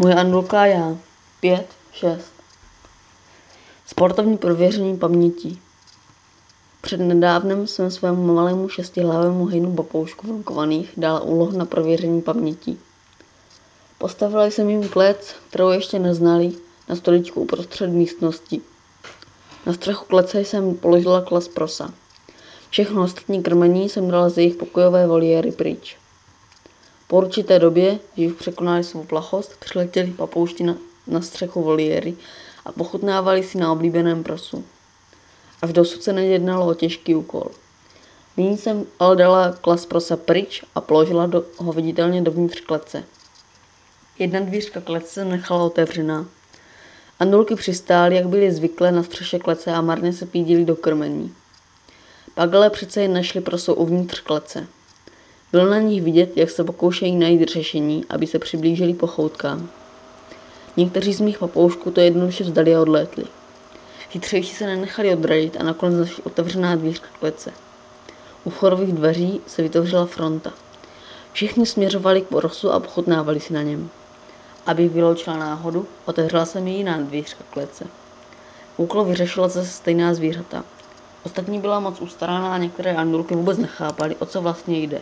Moje Andulka já. Pět, šest. Sportovní prověření paměti. Před nedávnem jsem svému malému šestihlavému hejnu papoušku vlkovaných dala úlohu na prověření paměti. Postavila jsem jim klec, kterou ještě neznali, na stoličku uprostřed místnosti. Na střechu klece jsem položila klas prosa. Všechno ostatní krmení jsem dala z jejich pokojové voliéry pryč. Po určité době, když už překonali svou plachost, přiletěli papoušti na, na střechu voliéry a pochutnávali si na oblíbeném prosu. Až dosud se nejednalo o těžký úkol. Nyní jsem ale dala klas prosa pryč a položila do, ho viditelně dovnitř klece. Jedna dvířka klece nechala otevřená. Andulky přistály, jak byly zvyklé na střeše klece a marně se pídili do krmení. Pak ale přece jen našli proso uvnitř klece. Bylo na nich vidět, jak se pokoušejí najít řešení, aby se přiblížili pochoutkám. Někteří z mých papoušků to jednoduše vzdali a odlétli. Chytřejší se nenechali odradit a nakonec našli otevřená dvířka klece. U vchodových dveří se vytvořila fronta. Všichni směřovali k porosu a pochutnávali si na něm. Aby vyloučila náhodu, otevřela jsem mi jiná dvířka klece. Úkol vyřešila zase stejná zvířata. Ostatní byla moc ustaraná a některé andulky vůbec nechápali, o co vlastně jde.